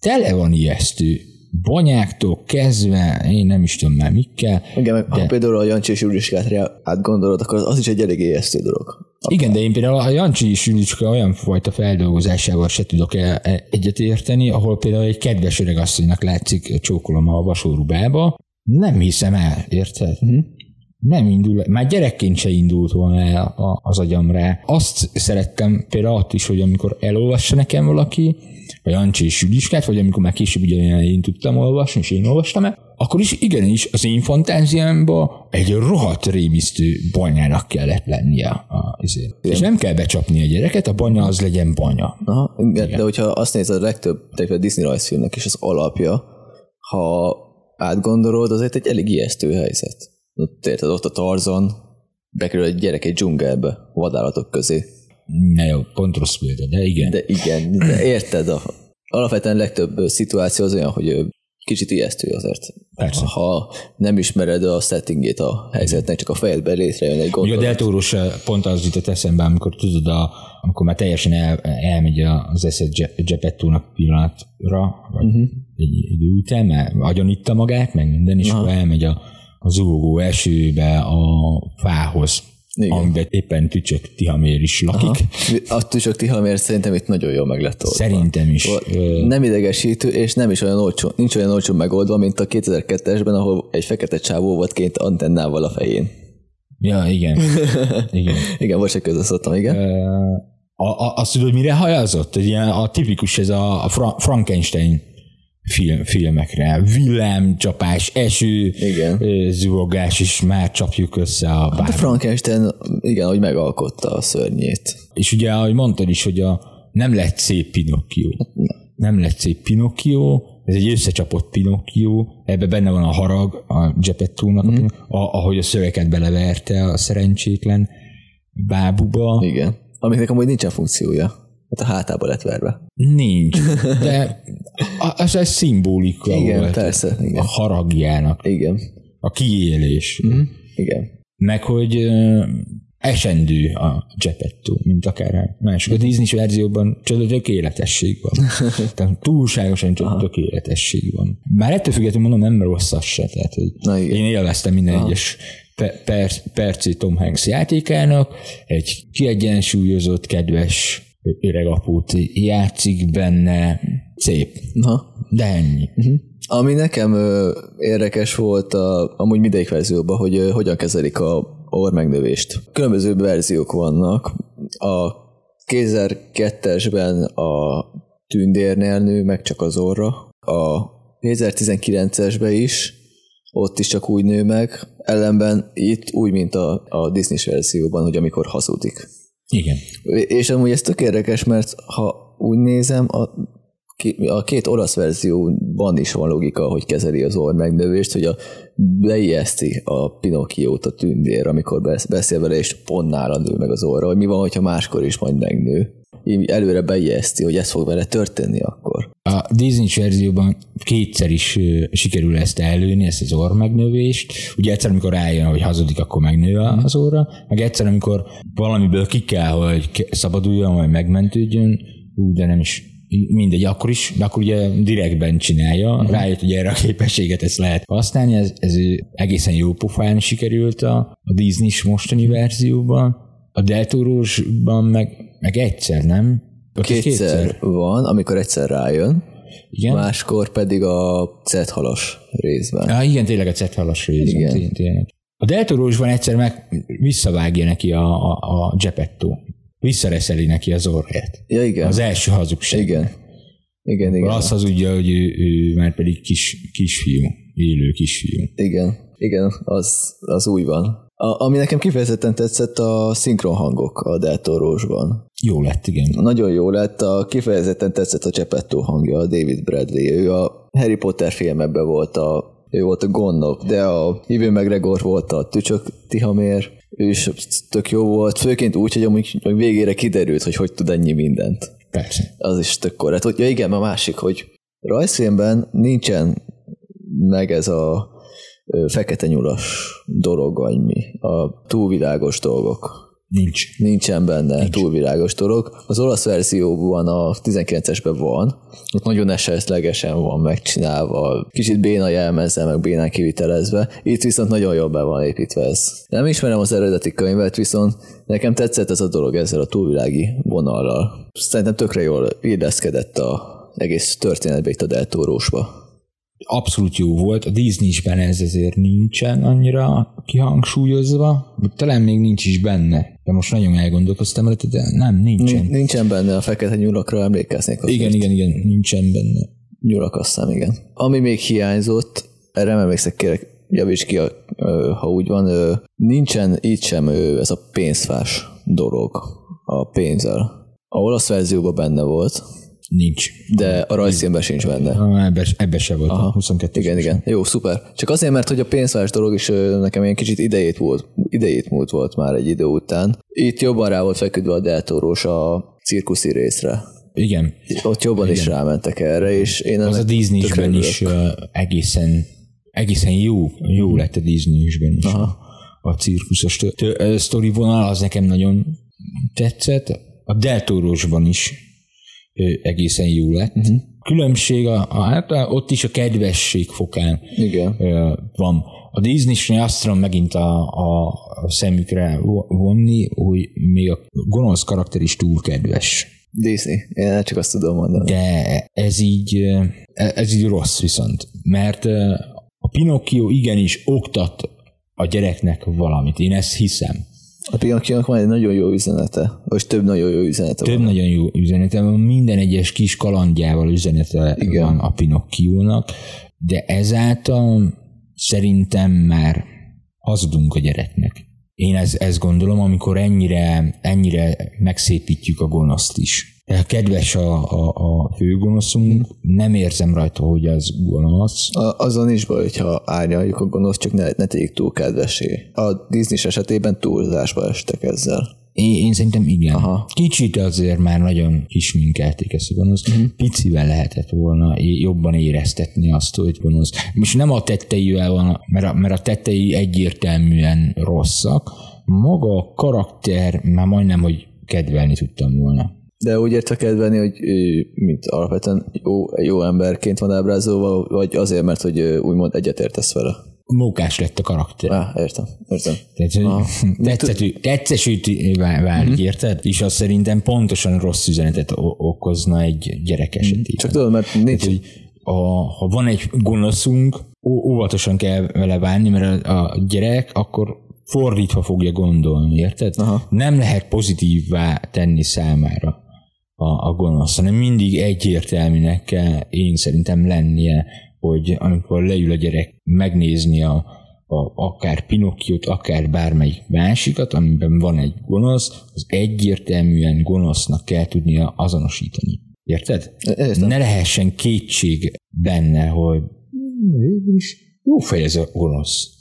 tele van ijesztő. Banyáktól kezdve, én nem is tudom már mikkel. Igen, meg ha például a Jancsi és Juliskát átgondolod, akkor az is egy elég ijesztő dolog. Igen, de én például a Jancsi és Julicska olyan fajta feldolgozásával se tudok e- egyet érteni, ahol például egy kedves öreg asszonynak látszik csókolom a vasórubába. Nem hiszem el, érted? Uh-huh. Nem indul, már gyerekként se indult volna el a- az agyam rá. Azt szerettem például ott is, hogy amikor elolvassa nekem valaki, a Jancsi és Juliskát, vagy amikor már később ugye én tudtam olvasni, és én olvastam el, akkor is igenis az én fantáziámban egy rohadt rémisztő banyának kellett lennie. A, azért. És nem kell becsapni a gyereket, a banya az legyen banya. Aha, igen, de hogyha azt nézed, a legtöbb a Disney rajzfilmnek is az alapja, ha átgondolod, azért egy elég ijesztő helyzet. Ott, érted, ott a Tarzan, bekerül egy gyerek egy dzsungelbe, vadállatok közé. Ne jó, pont rossz példa, de igen. De, igen, de érted, a, alapvetően legtöbb szituáció az olyan, hogy kicsit ijesztő azért. Persze. Ha nem ismered a settingét a helyzetnek, csak a fejedben létrejön egy Ugye a gondolat. deltóros pont az jutott eszembe, amikor tudod, a, amikor már teljesen el, elmegy az eszed Gepettónak pillanatra, vagy uh-huh. egy idő után, mert agyon itta magát, meg minden, és akkor elmegy a, a zúgó esőbe a fához, Igen. amiben éppen Tücsök Tihamér is lakik. A tücsök tihamért szerintem itt nagyon jól meg lett oldva. Szerintem is. Nem idegesítő, és nem is olyan olcsó, nincs olyan olcsó megoldva, mint a 2002-esben, ahol egy fekete csávó volt ként antennával a fején. Ja, igen. igen. Igen, most egy közösszottam, igen. A, a, azt tudod, mire hajazott? Egy ilyen, a tipikus ez a, a Fra- Frankenstein film, filmekre. Villámcsapás, eső, Igen. zúgás, és már csapjuk össze a A bár. Frankenstein, igen, hogy megalkotta a szörnyét. És ugye, ahogy mondtad is, hogy a, nem lett szép Pinocchio. Nem lett szép Pinocchio, ez egy összecsapott Pinocchio, ebbe benne van a harag a Geppettónak, mm. a, ahogy a szöveket beleverte a szerencsétlen bábuba. Igen. Amiknek amúgy nincsen funkciója. Hát a hátába lett verve. Nincs, de az egy szimbolika Igen, volt persze, igen. a haragjának, Igen. a kiélés. Mhm. Igen. Meg, hogy esendő a Geppetto, mint akár a másik. A Disney verzióban csoda tökéletesség van. Tehát túlságosan csoda tökéletesség van. Már ettől függetlenül mondom, nem rossz az se. Tehát, hogy Na igen. én élveztem minden Aha. egyes pe- per- perci Tom Hanks játékának, egy kiegyensúlyozott, kedves öreg apút játszik benne, szép. Na. De ennyi. Ami nekem ö, érdekes volt a, amúgy mindegyik verzióban, hogy ö, hogyan kezelik a orr-megnövést. Különböző verziók vannak. A 2002-esben a tündérnél nő meg csak az orra. A 2019-esben is, ott is csak úgy nő meg. Ellenben itt úgy, mint a, a Disney verzióban, hogy amikor hazudik. Igen. És amúgy ez tök érdekes, mert ha úgy nézem, a, a két olasz verzióban is van logika, hogy kezeli az orr megnövést, hogy a beijeszti a Pinocchiót a tündér, amikor besz- beszél vele, és pont nála nő meg az orra, hogy mi van, hogyha máskor is majd megnő. Így előre beijeszti, hogy ez fog vele történni akkor. A Disney verzióban kétszer is ö, sikerül ezt előni, ezt az orr megnövést. Ugye egyszer, amikor rájön, hogy hazudik, akkor megnő az orra, meg egyszer, amikor valamiből ki kell, hogy szabaduljon, vagy megmentődjön, ú, de nem is mindegy, akkor is, de akkor ugye direktben csinálja, uh-huh. rájött, hogy erre a képességet ezt lehet használni, ez, ez egészen jó pofán sikerült a, a Disney-s mostani verzióban, a Deltorósban meg, meg egyszer, nem? Kétszer, kétszer van, amikor egyszer rájön, igen? máskor pedig a cethalas részben. Ja, igen, tényleg a cethalas részben. Igen. Tényleg. A Deltorósban egyszer meg visszavágja neki a, a, a Gepetto visszareszeli neki az orrát. Ja, igen. Az első hazugság. Igen. Igen, igen. Azt hazudja, hogy ő, ő már pedig kis, kisfiú, élő kisfiú. Igen, igen, az, az új van. A, ami nekem kifejezetten tetszett a szinkronhangok a Deltorósban. Jó lett, igen. Nagyon jó lett, a kifejezetten tetszett a Csepettó hangja, a David Bradley. Ő a Harry Potter filmekben volt a ő volt a gondok, de a Hívő McGregor volt a Tücsök Tihamér, ő is tök jó volt, főként úgy, hogy amúgy végére kiderült, hogy hogy tud ennyi mindent. Persze. Az is tök korrekt. Ja igen, a másik, hogy rajzfilmben nincsen meg ez a fekete nyulas dolog, vagy mi, a túlvilágos dolgok. Nincs. Nincsen benne Nincs. túlvilágos dolog. Az olasz verzióban a 19-esben van, ott nagyon esetlegesen van megcsinálva, kicsit béna jelmezzel, meg bénán kivitelezve. Itt viszont nagyon jól be van építve ez. Nem ismerem az eredeti könyvet, viszont nekem tetszett ez a dolog ezzel a túlvilági vonallal. Szerintem tökre jól illeszkedett a egész történetbe itt a Deltórósba abszolút jó volt. A Disney-ben ez ezért nincsen annyira kihangsúlyozva, talán még nincs is benne. De most nagyon elgondolkoztam de nem, nincsen. Nincsen benne, a fekete nyulakra emlékeznék. Azért. Igen, igen, igen, nincsen benne. Nyulak aztán, igen. Ami még hiányzott, erre nem emlékszek, kérek, javíts ki, ha úgy van, nincsen itt sem ez a pénzfás dolog a pénzzel. A olasz verzióban benne volt, Nincs. De a rajzfilmben sincs benne. Ebbe, ebbe se volt. Aha. 22 Igen, igen. Jó, szuper. Csak azért, mert hogy a pénzvás dolog is nekem ilyen kicsit idejét volt, idejét múlt volt már egy idő után. Itt jobban rá volt feküdve a deltóros a cirkuszi részre. Igen. Ott jobban Igen. is rámentek erre, és én Az a Disney-ben is egészen, egészen jó, jó lett a Disney-ben is. Aha. A cirkuszos sztori vonal az nekem nagyon tetszett. A Deltorosban is egészen jó lett. Uh-huh. Különbség, a, a, hát ott is a kedvesség fokán Igen. van. A Disney-nél azt tudom megint a, a, a szemükre vonni, hogy még a gonosz karakter is túl kedves. Disney, én csak azt tudom mondani. De ez így, e, ez így rossz viszont, mert a Pinocchio igenis oktat a gyereknek valamit, én ezt hiszem. A Pinocchio van egy nagyon jó üzenete, vagy több nagyon jó üzenete Több van. nagyon jó üzenete van, minden egyes kis kalandjával üzenete Igen. van a Pinocchio-nak, de ezáltal szerintem már hazudunk a gyereknek. Én ez, ezt gondolom, amikor ennyire, ennyire megszépítjük a gonoszt is kedves a, a, a főgonoszunk, nem érzem rajta, hogy az gonosz. A, azon is baj, hogyha árnyaljuk a gonosz, csak ne, ne tegyük túl kedvesé. A Disney esetében túlzásba estek ezzel. Én, én szerintem igen. Aha. Kicsit azért már nagyon kisminkelték ezt a gonosz. Uh-huh. Picivel lehetett volna jobban éreztetni azt, hogy gonosz. Most nem a tetteivel van, mert a, mert a tettei egyértelműen rosszak. Maga a karakter már majdnem, hogy kedvelni tudtam volna. De úgy értek kedvelni, hogy mint alapvetően jó, jó emberként van ábrázolva, vagy azért, mert hogy úgymond egyetértesz vele? Mókás lett a karakter. Ah, értem, értem. Tehát, tetszett, tetszesült válik, uh-huh. érted? És az szerintem pontosan rossz üzenetet okozna egy gyerek mhm. esetében. Csak tudod, mert nincs... Tehát, hogy a, ha van egy gonoszunk, óvatosan kell vele bánni, mert a gyerek akkor fordítva fogja gondolni, érted? Aha. Nem lehet pozitívvá tenni számára a, a gonosz, hanem mindig egyértelműnek kell én szerintem lennie, hogy amikor leül a gyerek megnézni a, a, akár Pinokkiót, akár bármelyik másikat, amiben van egy gonosz, az egyértelműen gonosznak kell tudnia azonosítani. Érted? Értem. Ne lehessen kétség benne, hogy is jó fej ez a gonosz.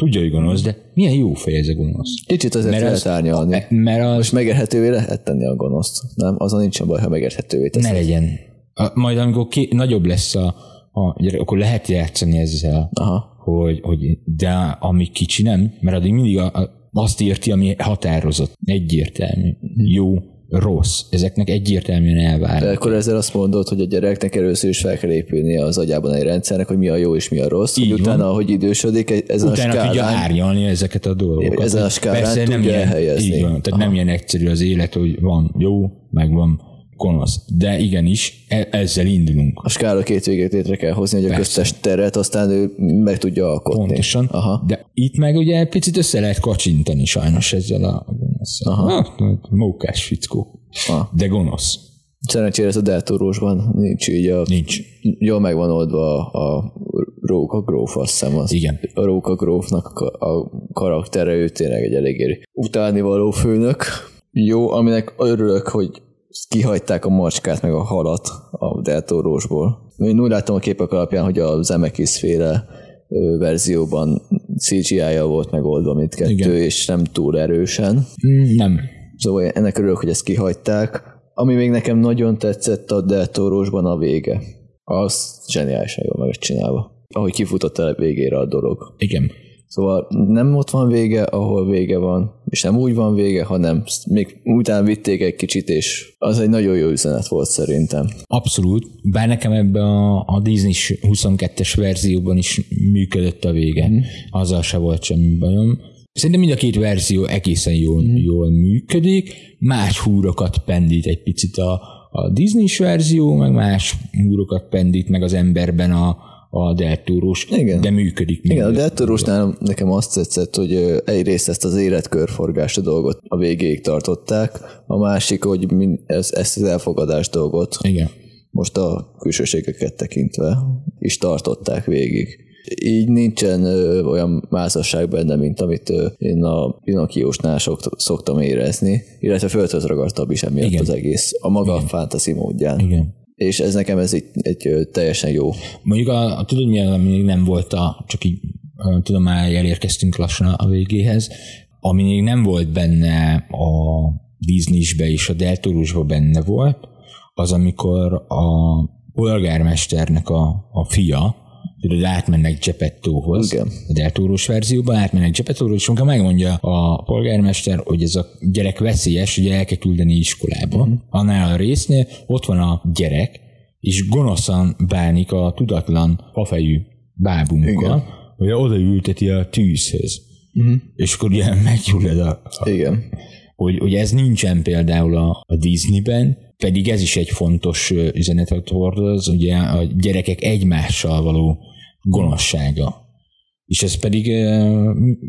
Tudja, hogy gonosz, de milyen jó fej ez a gonosz. Kicsit azért mert lehet árnyalni. Mert az... Most megérhetővé lehet tenni a gonoszt. Nem? Azon nincsen baj, ha megérhetővé teszed. Ne legyen. A, majd amikor ki, nagyobb lesz a, a akkor lehet játszani ezzel, Aha. Hogy, hogy de ami kicsi nem, mert addig mindig a, a, azt érti, ami határozott, egyértelmű, jó, rossz. Ezeknek egyértelműen De elvár. akkor ezzel azt mondod, hogy a gyereknek először is fel kell épülnie az agyában egy rendszernek, hogy mi a jó és mi a rossz, Így hogy utána, ahogy idősödik, ezen Utána a tudja skálán, árnyalni ezeket a dolgokat. Ezen a skálán Persze nem tudja ilyen, elhelyezni. Így van, tehát nem ilyen egyszerű az élet, hogy van jó, meg van gonosz. De igenis, e- ezzel indulunk. a skála két végét létre kell hozni, hogy a köztes teret aztán ő meg tudja alkotni. Pontosan. Aha. De itt meg ugye picit össze lehet kacsintani sajnos ezzel a gonosz. Aha. Mókás fickó. Aha. De gonosz. Szerencsére ez a deltórósban nincs így a... Nincs. Jól meg van oldva a, a Róka gróf, azt hiszem az. Igen. A Róka grófnak a, karaktere, ő tényleg egy eléggé utánivaló főnök. Jó, aminek örülök, hogy kihagyták a macskát meg a halat a deltórósból. Én úgy láttam a képek alapján, hogy a Zemeckis féle verzióban CGI-ja volt megoldva mindkettő, Igen. és nem túl erősen. Mm, Nem. Szóval ennek örülök, hogy ezt kihagyták. Ami még nekem nagyon tetszett a Deltorósban a vége. Az zseniálisan jól meg csinálva. Ahogy kifutott el végére a dolog. Igen. Szóval nem ott van vége, ahol vége van, és nem úgy van vége, hanem még utána vitték egy kicsit, és az egy nagyon jó üzenet volt szerintem. Abszolút. Bár nekem ebbe a, a Disney 22-es verzióban is működött a vége. Mm. Azzal se volt semmi bajom. Szerintem mind a két verzió egészen jól, mm. jól működik. Más húrokat pendít egy picit a, a Disney-s verzió, meg más húrokat pendít meg az emberben a, a deltúrós, Igen. de működik. Igen, a mind. Deltorósnál nekem azt tetszett, hogy egyrészt ezt az életkörforgás dolgot a végéig tartották, a másik, hogy ez, ezt az elfogadás dolgot Igen. most a külsőségeket tekintve is tartották végig. Így nincsen ö, olyan mázasság benne, mint amit ö, én a Pinocchiósnál sok, szoktam érezni, illetve földhöz ragadtabb is emiatt Igen. az egész, a maga Igen. fantasy módján. Igen. És ez nekem ez egy, egy teljesen jó. Mondjuk a, a tudod mi ami még nem volt a, csak így tudom már elérkeztünk lassan a végéhez, ami még nem volt benne a Disney-sbe és a Deltorusba benne volt, az amikor a polgármesternek a, a fia, tudod, átmennek Geppettóhoz, Igen. a Deltúrós verzióban átmennek Geppettóhoz, és amikor megmondja a polgármester, hogy ez a gyerek veszélyes, ugye el kell küldeni iskolába. Mhm. Annál a résznél ott van a gyerek, és gonoszan bánik a tudatlan fafejű bábunkkal, hogy oda ülteti a tűzhöz. Uh-huh. És akkor ugye meggyullad a, a Igen. hogy, hogy ez nincsen például a, a Disneyben, pedig ez is egy fontos üzenetet hordoz, ugye a gyerekek egymással való gonoszsága. És ez pedig,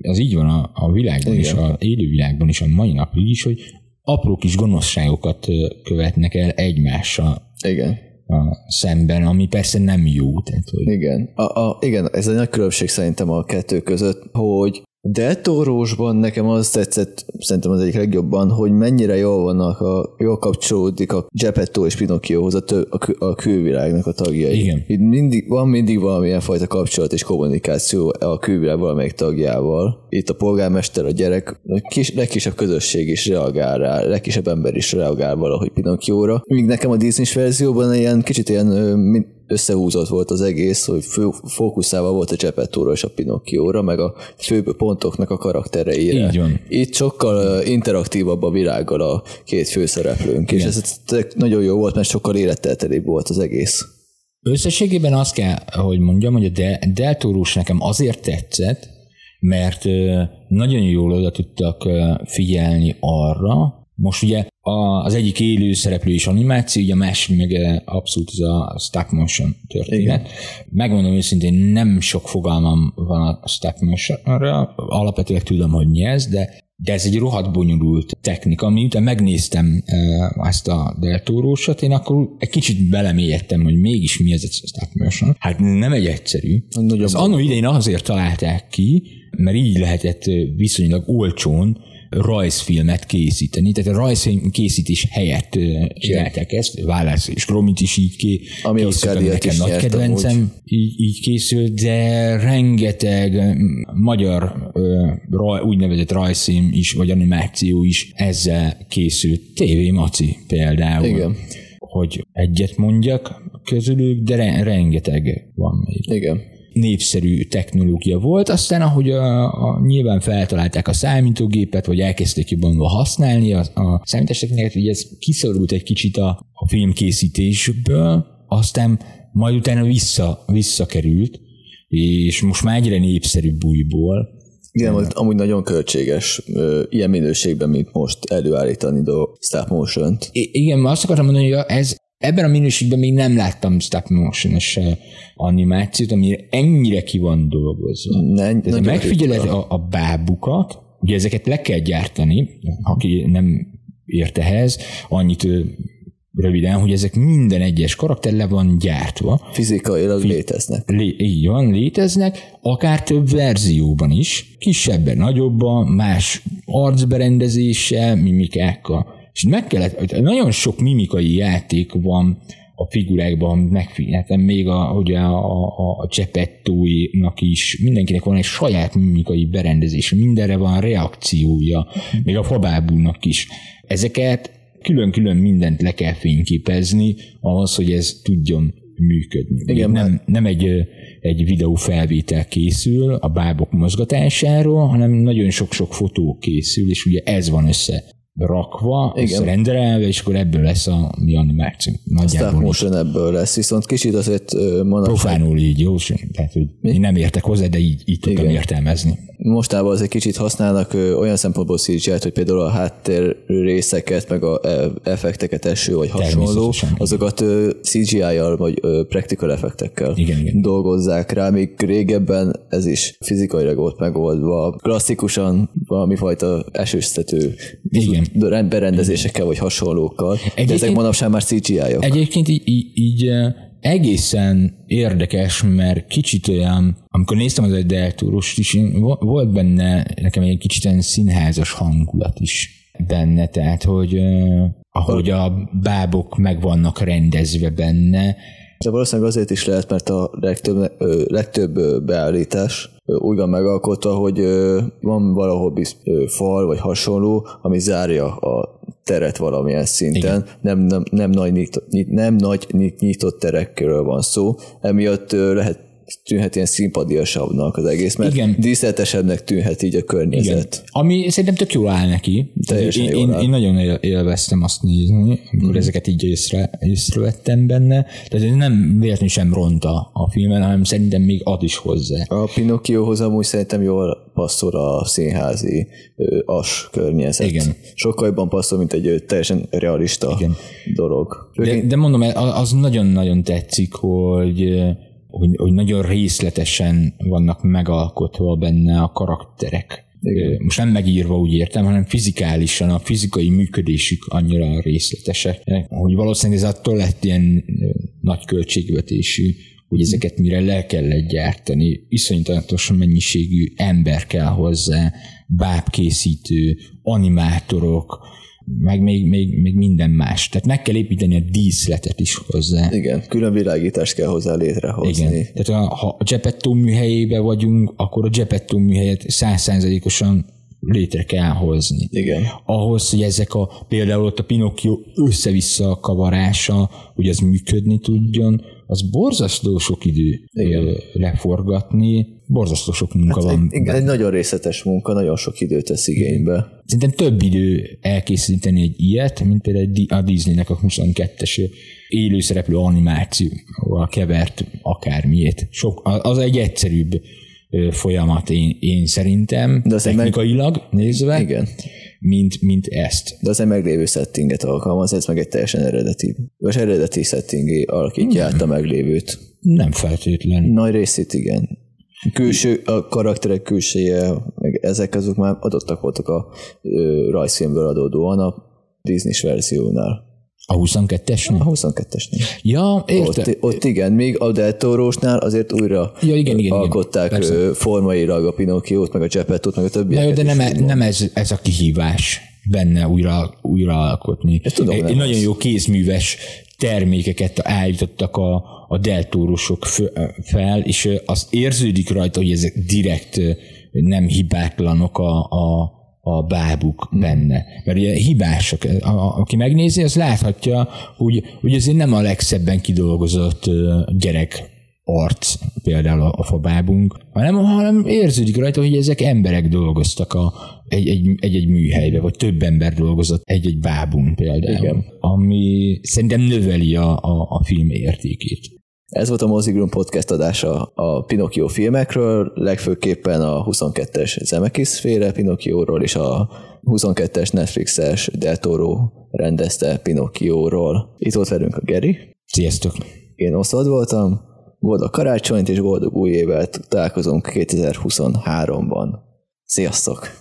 ez így van a, a világban is, a élő világban is, a mai napig is, hogy apró kis gonoszságokat követnek el egymással Igen. a szemben, ami persze nem jó. Tehát, hogy Igen. A, a, igen, ez egy nagy különbség szerintem a kettő között, hogy Deltorósban nekem az tetszett, szerintem az egyik legjobban, hogy mennyire jól vannak, a, jól kapcsolódik a Geppetto és Pinocchiohoz a, tő, a, kül, a külvilágnak a tagjai. Igen. Itt mindig, van mindig valamilyen fajta kapcsolat és kommunikáció a külvilág valamelyik tagjával. Itt a polgármester, a gyerek, a kis, legkisebb közösség is reagál rá, legkisebb ember is reagál valahogy Pinocchióra. Míg nekem a Disney verzióban ilyen kicsit ilyen összehúzott volt az egész, hogy fő, fókuszálva volt a Geppettóra és a Pinocchióra, meg a főbb pontoknak a karaktereire. Így van. Itt sokkal interaktívabb a világgal a két főszereplőnk, és ez nagyon jó volt, mert sokkal életteltelibb volt az egész. Összességében azt kell, hogy mondjam, hogy a De- Deltorus nekem azért tetszett, mert nagyon jól oda tudtak figyelni arra, most ugye az egyik élő szereplő is animáció, ugye a másik meg ö, abszolút ez a stop motion történet. Igen. Megmondom őszintén, nem sok fogalmam van a stop motionra, alapvetően tudom, hogy mi ez, de de ez egy rohadt bonyolult technika. Miután megnéztem uh, ezt a deltórósat, én akkor egy kicsit belemélyedtem, hogy mégis mi ez a stop motion. Hát nem egy egyszerű. Nagyon Az annó idején azért találták ki, mert így lehetett ö, viszonylag olcsón rajzfilmet készíteni, tehát a rajzfilm készítés helyett csinálták ezt, Válasz és Gromit is így ké, Ami készült, ami nekem nagy kedvencem, így, így készült, de rengeteg magyar ö, raj, úgynevezett rajzfilm is, vagy animáció is ezzel készült. TV Maci például. Igen. Hogy egyet mondjak közülük, de re- rengeteg van még. Igen. Népszerű technológia volt, aztán ahogy a, a, nyilván feltalálták a számítógépet, vagy elkezdték jobban használni a, a számítástechnikát, hogy ez kiszorult egy kicsit a, a filmkészítésből, aztán majd utána vissza, visszakerült, és most már egyre népszerűbb újból. Igen, volt amúgy nagyon költséges ilyen minőségben, mint most előállítani a stop motion-t. I- igen, azt akartam mondani, hogy ez ebben a minőségben még nem láttam stop motion-es animációt, ami ennyire ki van dolgozva. Ne, Tehát megfigyeled a, a bábukat, ugye ezeket le kell gyártani, aki nem ért ehhez, annyit röviden, hogy ezek minden egyes karakter le van gyártva. Fizikailag Fi- léteznek. Lé- így van, léteznek, akár több verzióban is, kisebben, nagyobban, más arcberendezéssel, mimikákkal. És meg kellett, nagyon sok mimikai játék van a figurákban, megfigyeltem még a, ugye a, a, a Csepettóinak is, mindenkinek van egy saját mimikai berendezés, mindenre van reakciója, még a fabábúnak is. Ezeket külön-külön mindent le kell fényképezni ahhoz, hogy ez tudjon működni. Igen, nem, nem egy, egy videófelvétel készül a bábok mozgatásáról, hanem nagyon sok-sok fotó készül, és ugye ez van össze rakva, Igen. rendelve, és akkor ebből lesz a mi animáció. Nagyjából motion ebből lesz, viszont kicsit azért manapság... Profánul így, jó? Tehát, hogy mi? én nem értek hozzá, de így, így tudtam Igen. értelmezni. Mostában azért kicsit használnak olyan szempontból cgi hogy például a háttér részeket, meg a effekteket, eső vagy hasonló, azokat CGI-jal vagy practical effektekkel igen, igen. dolgozzák rá, míg régebben ez is fizikailag volt megoldva. Klasszikusan valami fajta esőztető igen berendezésekkel vagy hasonlókkal, egyébként, de ezek manapság már CGI-ok. Egyébként így, így, így egészen érdekes, mert kicsit olyan, amikor néztem az egy deltúrost is, volt benne nekem egy kicsit olyan színházas hangulat is benne, tehát hogy ahogy a bábok meg vannak rendezve benne, de valószínűleg azért is lehet, mert a legtöbb, legtöbb beállítás úgy van megalkotva, hogy van valahol biz, fal vagy hasonló, ami zárja a teret valamilyen szinten. Nem, nem, nem, nagy nyitott, nem nagy nyitott terekről van szó, emiatt lehet tűnhet ilyen szimpadiasabbnak az egész, mert Igen. díszletesebbnek tűnhet így a környezet. Igen. Ami szerintem tök jól áll neki. Teljesen én, én, én, nagyon élveztem azt nézni, amikor mm. ezeket így észre, észrevettem benne. Tehát nem véletlenül sem ronta a filmen, hanem szerintem még ad is hozzá. A Pinocchiohoz amúgy szerintem jól passzol a színházi as környezet. Igen. Sokkal jobban passzol, mint egy teljesen realista Igen. dolog. De, de mondom, az nagyon-nagyon tetszik, hogy hogy, hogy nagyon részletesen vannak megalkotva benne a karakterek. Igen. Most nem megírva úgy értem, hanem fizikálisan, a fizikai működésük annyira részletesek, hogy valószínűleg ez attól lett ilyen nagy költségvetésű, hogy ezeket mire le kellett gyártani. Iszonyatosan mennyiségű ember kell hozzá, bábkészítő, animátorok, meg még, még, még minden más. Tehát meg kell építeni a díszletet is hozzá. Igen, külön világítást kell hozzá létrehozni. Igen. Tehát ha a Gepetto műhelyébe vagyunk, akkor a Gepetto műhelyet százszázalékosan létre kell hozni. Igen. Ahhoz, hogy ezek a, például ott a Pinocchio össze-vissza kavarása, hogy az működni tudjon, az borzasztó sok idő Igen. leforgatni, borzasztó sok munka hát van. Igen, egy nagyon részletes munka, nagyon sok időt tesz igénybe. Szerintem több idő elkészíteni egy ilyet, mint például a Disneynek a 22-es élőszereplő animációval kevert akármiét. Sok, az egy egyszerűbb folyamat én, én szerintem, De technikailag meg... nézve. Igen mint, mint ezt. De az egy meglévő settinget alkalmaz, ez meg egy teljesen eredeti, vagy eredeti settingé alakítja át a meglévőt. Nem feltétlen. Nagy részét igen. Külső, a karakterek külséje, meg ezek azok már adottak voltak a ö, rajzfilmből adódóan a Disney-s verziónál. A 22-esnél? A 22-esnél. Ja, értem. Ott, ott igen, még a Deltorósnál azért újra ja, igen, igen, alkották igen, formailag a Pinocchiót, meg a Geppettot, meg a többieket. de nem, e- nem ez, ez a kihívás benne újra, újra alkotni. Ezt tudom, Egy nagyon jó kézműves termékeket állítottak a, a deltórusok fel, és az érződik rajta, hogy ezek direkt nem hibátlanok a, a a bábuk benne. Mert ugye hibások, a, aki megnézi, az láthatja, hogy, hogy azért nem a legszebben kidolgozott gyerek arc, például a, a fabábunk, hanem, hanem érződik rajta, hogy ezek emberek dolgoztak a, egy, egy, egy, egy műhelybe, vagy több ember dolgozott egy-egy bábun például, Igen. ami szerintem növeli a, a, a film értékét. Ez volt a Mozigrum podcast adása a Pinocchio filmekről, legfőképpen a 22-es Zemeckis féle Pinocchio-ról és a 22-es Netflixes Del Toro rendezte Pinocchio-ról. Itt volt velünk a Geri. Sziasztok! Én Oszlod voltam. Boldog karácsonyt és boldog új évet. Találkozunk 2023-ban. Sziasztok!